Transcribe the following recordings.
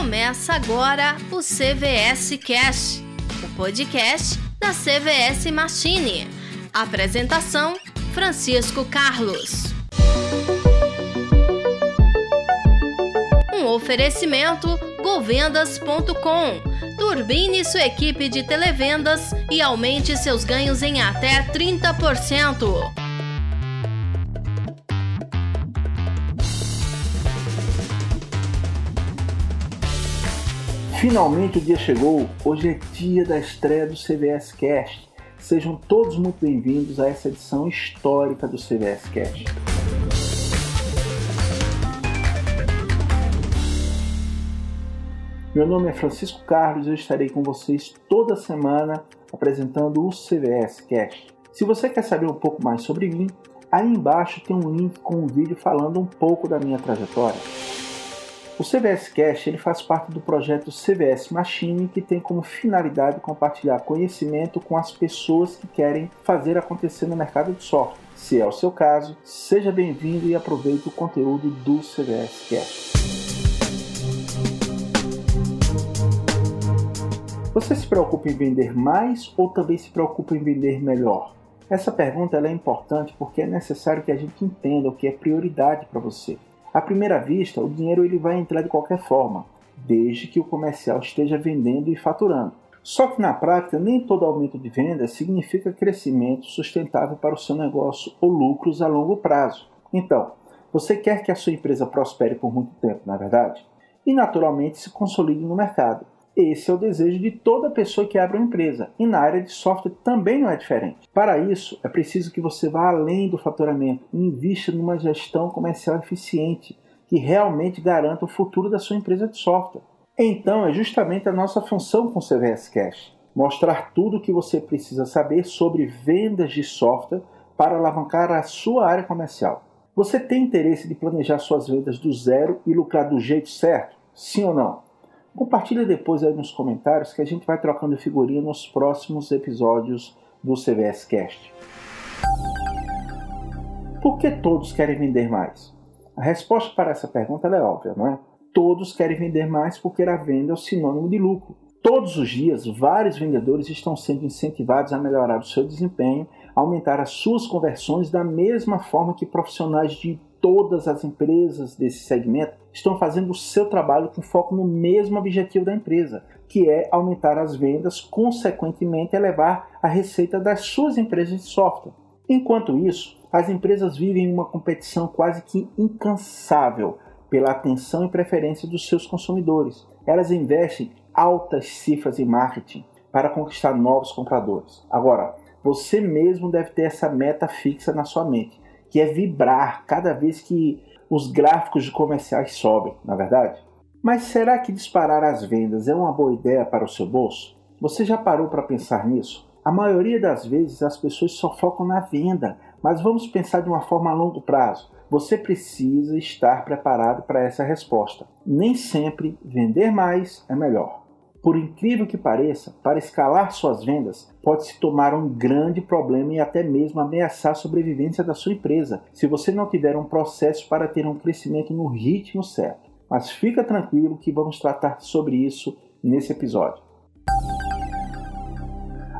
Começa agora o CVS Cast, o podcast da CVS Machine. Apresentação: Francisco Carlos. Um oferecimento govendas.com. Turbine sua equipe de televendas e aumente seus ganhos em até 30%. Finalmente o dia chegou. Hoje é dia da estreia do CVS Cast. Sejam todos muito bem-vindos a essa edição histórica do CVS Cast. Meu nome é Francisco Carlos e eu estarei com vocês toda semana apresentando o CVS Cast. Se você quer saber um pouco mais sobre mim, aí embaixo tem um link com um vídeo falando um pouco da minha trajetória. O CVS Cash ele faz parte do projeto CVS Machine, que tem como finalidade compartilhar conhecimento com as pessoas que querem fazer acontecer no mercado de software. Se é o seu caso, seja bem-vindo e aproveite o conteúdo do CVS Cash. Você se preocupa em vender mais ou também se preocupa em vender melhor? Essa pergunta é importante porque é necessário que a gente entenda o que é prioridade para você. À primeira vista, o dinheiro ele vai entrar de qualquer forma, desde que o comercial esteja vendendo e faturando. Só que na prática, nem todo aumento de vendas significa crescimento sustentável para o seu negócio ou lucros a longo prazo. Então, você quer que a sua empresa prospere por muito tempo, na é verdade? E naturalmente se consolide no mercado. Esse é o desejo de toda pessoa que abre uma empresa, e na área de software também não é diferente. Para isso, é preciso que você vá além do faturamento e invista numa gestão comercial eficiente, que realmente garanta o futuro da sua empresa de software. Então, é justamente a nossa função com o CVS Cash, mostrar tudo o que você precisa saber sobre vendas de software para alavancar a sua área comercial. Você tem interesse de planejar suas vendas do zero e lucrar do jeito certo? Sim ou não? Compartilha depois aí nos comentários que a gente vai trocando figurinha nos próximos episódios do CVS Cast. Por que todos querem vender mais? A resposta para essa pergunta é óbvia, não é? Todos querem vender mais porque a venda é o sinônimo de lucro. Todos os dias, vários vendedores estão sendo incentivados a melhorar o seu desempenho, aumentar as suas conversões da mesma forma que profissionais de todas as empresas desse segmento estão fazendo o seu trabalho com foco no mesmo objetivo da empresa, que é aumentar as vendas, consequentemente elevar a receita das suas empresas de software. Enquanto isso, as empresas vivem uma competição quase que incansável pela atenção e preferência dos seus consumidores. Elas investem altas cifras em marketing para conquistar novos compradores. Agora, você mesmo deve ter essa meta fixa na sua mente que é vibrar cada vez que os gráficos de comerciais sobem, na é verdade? Mas será que disparar as vendas é uma boa ideia para o seu bolso? Você já parou para pensar nisso? A maioria das vezes as pessoas só focam na venda, mas vamos pensar de uma forma a longo prazo. Você precisa estar preparado para essa resposta. Nem sempre vender mais é melhor. Por incrível que pareça, para escalar suas vendas, pode se tomar um grande problema e até mesmo ameaçar a sobrevivência da sua empresa, se você não tiver um processo para ter um crescimento no ritmo certo. Mas fica tranquilo que vamos tratar sobre isso nesse episódio.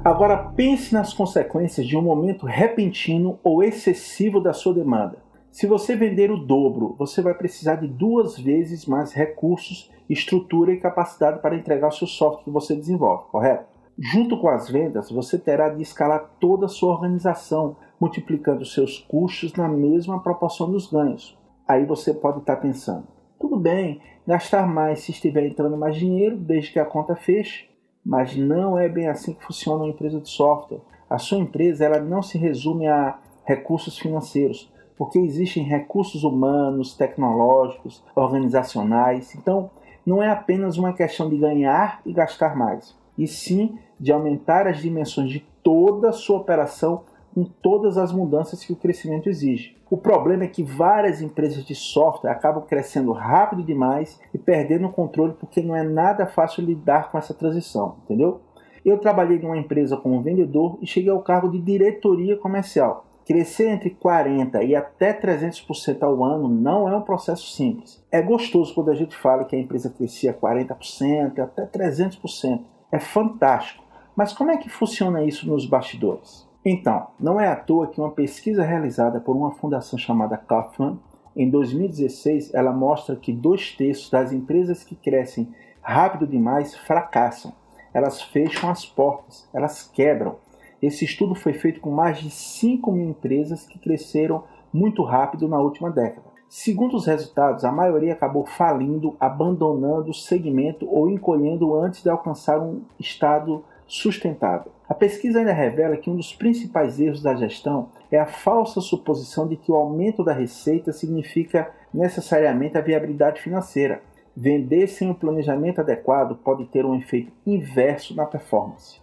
Agora pense nas consequências de um momento repentino ou excessivo da sua demanda. Se você vender o dobro, você vai precisar de duas vezes mais recursos, estrutura e capacidade para entregar o seu software que você desenvolve, correto? Junto com as vendas, você terá de escalar toda a sua organização, multiplicando seus custos na mesma proporção dos ganhos. Aí você pode estar pensando: tudo bem, gastar mais se estiver entrando mais dinheiro, desde que a conta feche. Mas não é bem assim que funciona uma empresa de software. A sua empresa ela não se resume a recursos financeiros porque existem recursos humanos, tecnológicos, organizacionais. Então, não é apenas uma questão de ganhar e gastar mais, e sim de aumentar as dimensões de toda a sua operação com todas as mudanças que o crescimento exige. O problema é que várias empresas de software acabam crescendo rápido demais e perdendo o controle porque não é nada fácil lidar com essa transição, entendeu? Eu trabalhei em uma empresa como vendedor e cheguei ao cargo de diretoria comercial Crescer entre 40% e até 300% ao ano não é um processo simples. É gostoso quando a gente fala que a empresa crescia 40%, até 300%. É fantástico. Mas como é que funciona isso nos bastidores? Então, não é à toa que uma pesquisa realizada por uma fundação chamada Kaufman, em 2016, ela mostra que dois terços das empresas que crescem rápido demais fracassam. Elas fecham as portas, elas quebram. Esse estudo foi feito com mais de 5 mil empresas que cresceram muito rápido na última década. Segundo os resultados, a maioria acabou falindo, abandonando o segmento ou encolhendo antes de alcançar um estado sustentável. A pesquisa ainda revela que um dos principais erros da gestão é a falsa suposição de que o aumento da receita significa necessariamente a viabilidade financeira. Vender sem um planejamento adequado pode ter um efeito inverso na performance.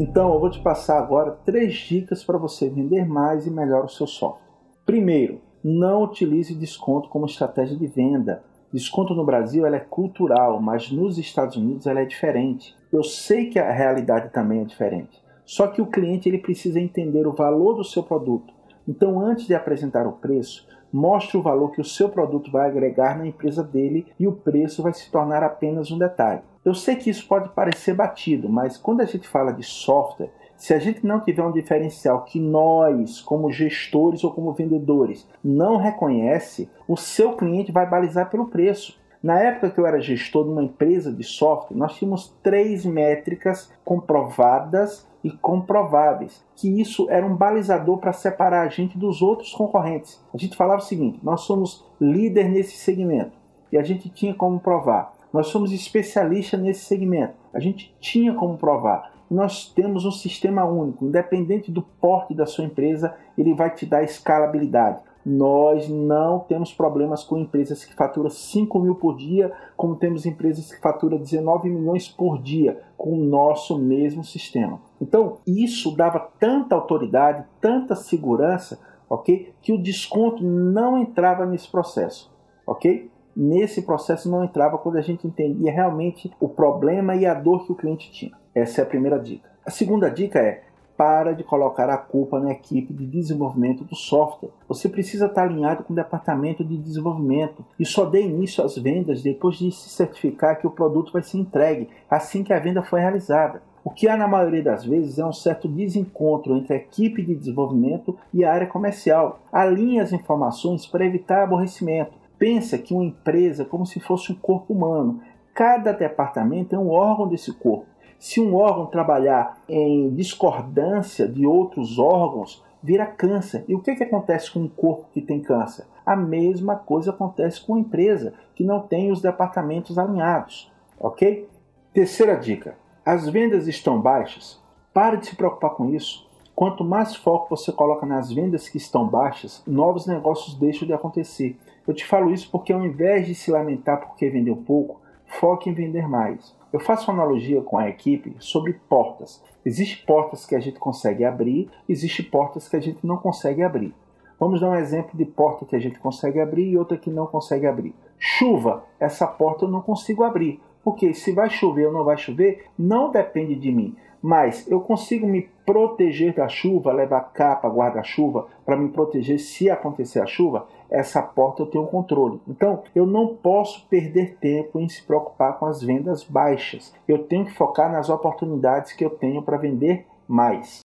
Então, eu vou te passar agora três dicas para você vender mais e melhor o seu software. Primeiro, não utilize desconto como estratégia de venda. Desconto no Brasil ela é cultural, mas nos Estados Unidos ela é diferente. Eu sei que a realidade também é diferente. Só que o cliente ele precisa entender o valor do seu produto. Então, antes de apresentar o preço, mostre o valor que o seu produto vai agregar na empresa dele e o preço vai se tornar apenas um detalhe. Eu sei que isso pode parecer batido, mas quando a gente fala de software, se a gente não tiver um diferencial que nós, como gestores ou como vendedores, não reconhece, o seu cliente vai balizar pelo preço. Na época que eu era gestor de uma empresa de software, nós tínhamos três métricas comprovadas e comprováveis, que isso era um balizador para separar a gente dos outros concorrentes. A gente falava o seguinte: nós somos líder nesse segmento e a gente tinha como provar. Nós somos especialistas nesse segmento, a gente tinha como provar nós temos um sistema único, independente do porte da sua empresa, ele vai te dar escalabilidade. Nós não temos problemas com empresas que faturam 5 mil por dia, como temos empresas que faturam 19 milhões por dia com o nosso mesmo sistema. Então, isso dava tanta autoridade, tanta segurança, ok? Que o desconto não entrava nesse processo, ok? Nesse processo não entrava quando a gente entendia realmente o problema e a dor que o cliente tinha. Essa é a primeira dica. A segunda dica é para de colocar a culpa na equipe de desenvolvimento do software. Você precisa estar alinhado com o departamento de desenvolvimento e só dê início às vendas depois de se certificar que o produto vai ser entregue assim que a venda foi realizada. O que há na maioria das vezes é um certo desencontro entre a equipe de desenvolvimento e a área comercial. Alinhe as informações para evitar aborrecimento. Pensa que uma empresa é como se fosse um corpo humano. Cada departamento é um órgão desse corpo. Se um órgão trabalhar em discordância de outros órgãos, vira câncer. E o que, que acontece com um corpo que tem câncer? A mesma coisa acontece com uma empresa que não tem os departamentos alinhados. Ok? Terceira dica: as vendas estão baixas? Pare de se preocupar com isso. Quanto mais foco você coloca nas vendas que estão baixas, novos negócios deixam de acontecer. Eu te falo isso porque ao invés de se lamentar porque vendeu pouco, foque em vender mais. Eu faço uma analogia com a equipe sobre portas. Existem portas que a gente consegue abrir, existem portas que a gente não consegue abrir. Vamos dar um exemplo de porta que a gente consegue abrir e outra que não consegue abrir. Chuva, essa porta eu não consigo abrir. Porque se vai chover ou não vai chover, não depende de mim. Mas eu consigo me proteger da chuva, levar capa, guarda-chuva para me proteger se acontecer a chuva essa porta eu tenho controle. Então, eu não posso perder tempo em se preocupar com as vendas baixas. Eu tenho que focar nas oportunidades que eu tenho para vender mais.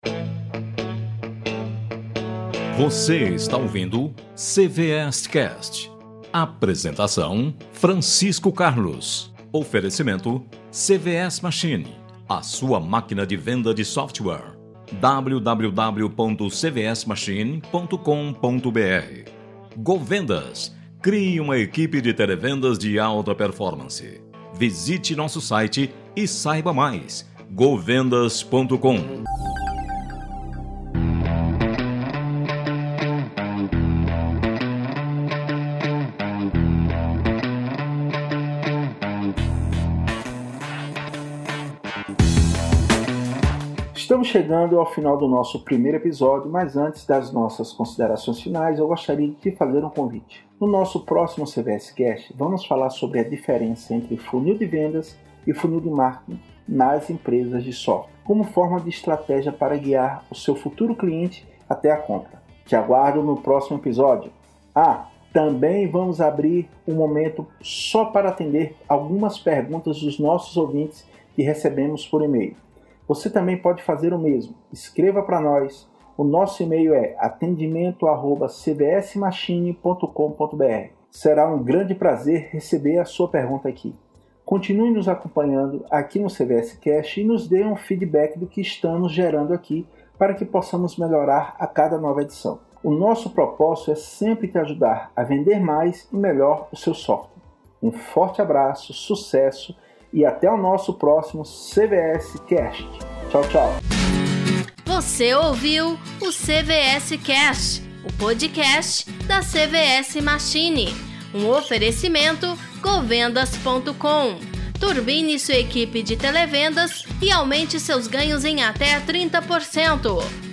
Você está ouvindo CVS Cast. Apresentação: Francisco Carlos. Oferecimento: CVS Machine, a sua máquina de venda de software. www.cvsmachine.com.br Govendas. Crie uma equipe de televendas de alta performance. Visite nosso site e saiba mais. govendas.com Estamos chegando ao final do nosso primeiro episódio, mas antes das nossas considerações finais, eu gostaria de fazer um convite. No nosso próximo CVS vamos falar sobre a diferença entre funil de vendas e funil de marketing nas empresas de software. como forma de estratégia para guiar o seu futuro cliente até a compra. Te aguardo no próximo episódio. Ah, também vamos abrir um momento só para atender algumas perguntas dos nossos ouvintes que recebemos por e-mail. Você também pode fazer o mesmo. Escreva para nós. O nosso e-mail é atendimento@cbsmachine.com.br. Será um grande prazer receber a sua pergunta aqui. Continue nos acompanhando aqui no CVS Cash e nos dê um feedback do que estamos gerando aqui para que possamos melhorar a cada nova edição. O nosso propósito é sempre te ajudar a vender mais e melhor o seu software. Um forte abraço, sucesso e até o nosso próximo CVS Cast. Tchau, tchau. Você ouviu o CVS Cast, o podcast da CVS Machine. Um oferecimento govendas.com. Turbine sua equipe de televendas e aumente seus ganhos em até 30%.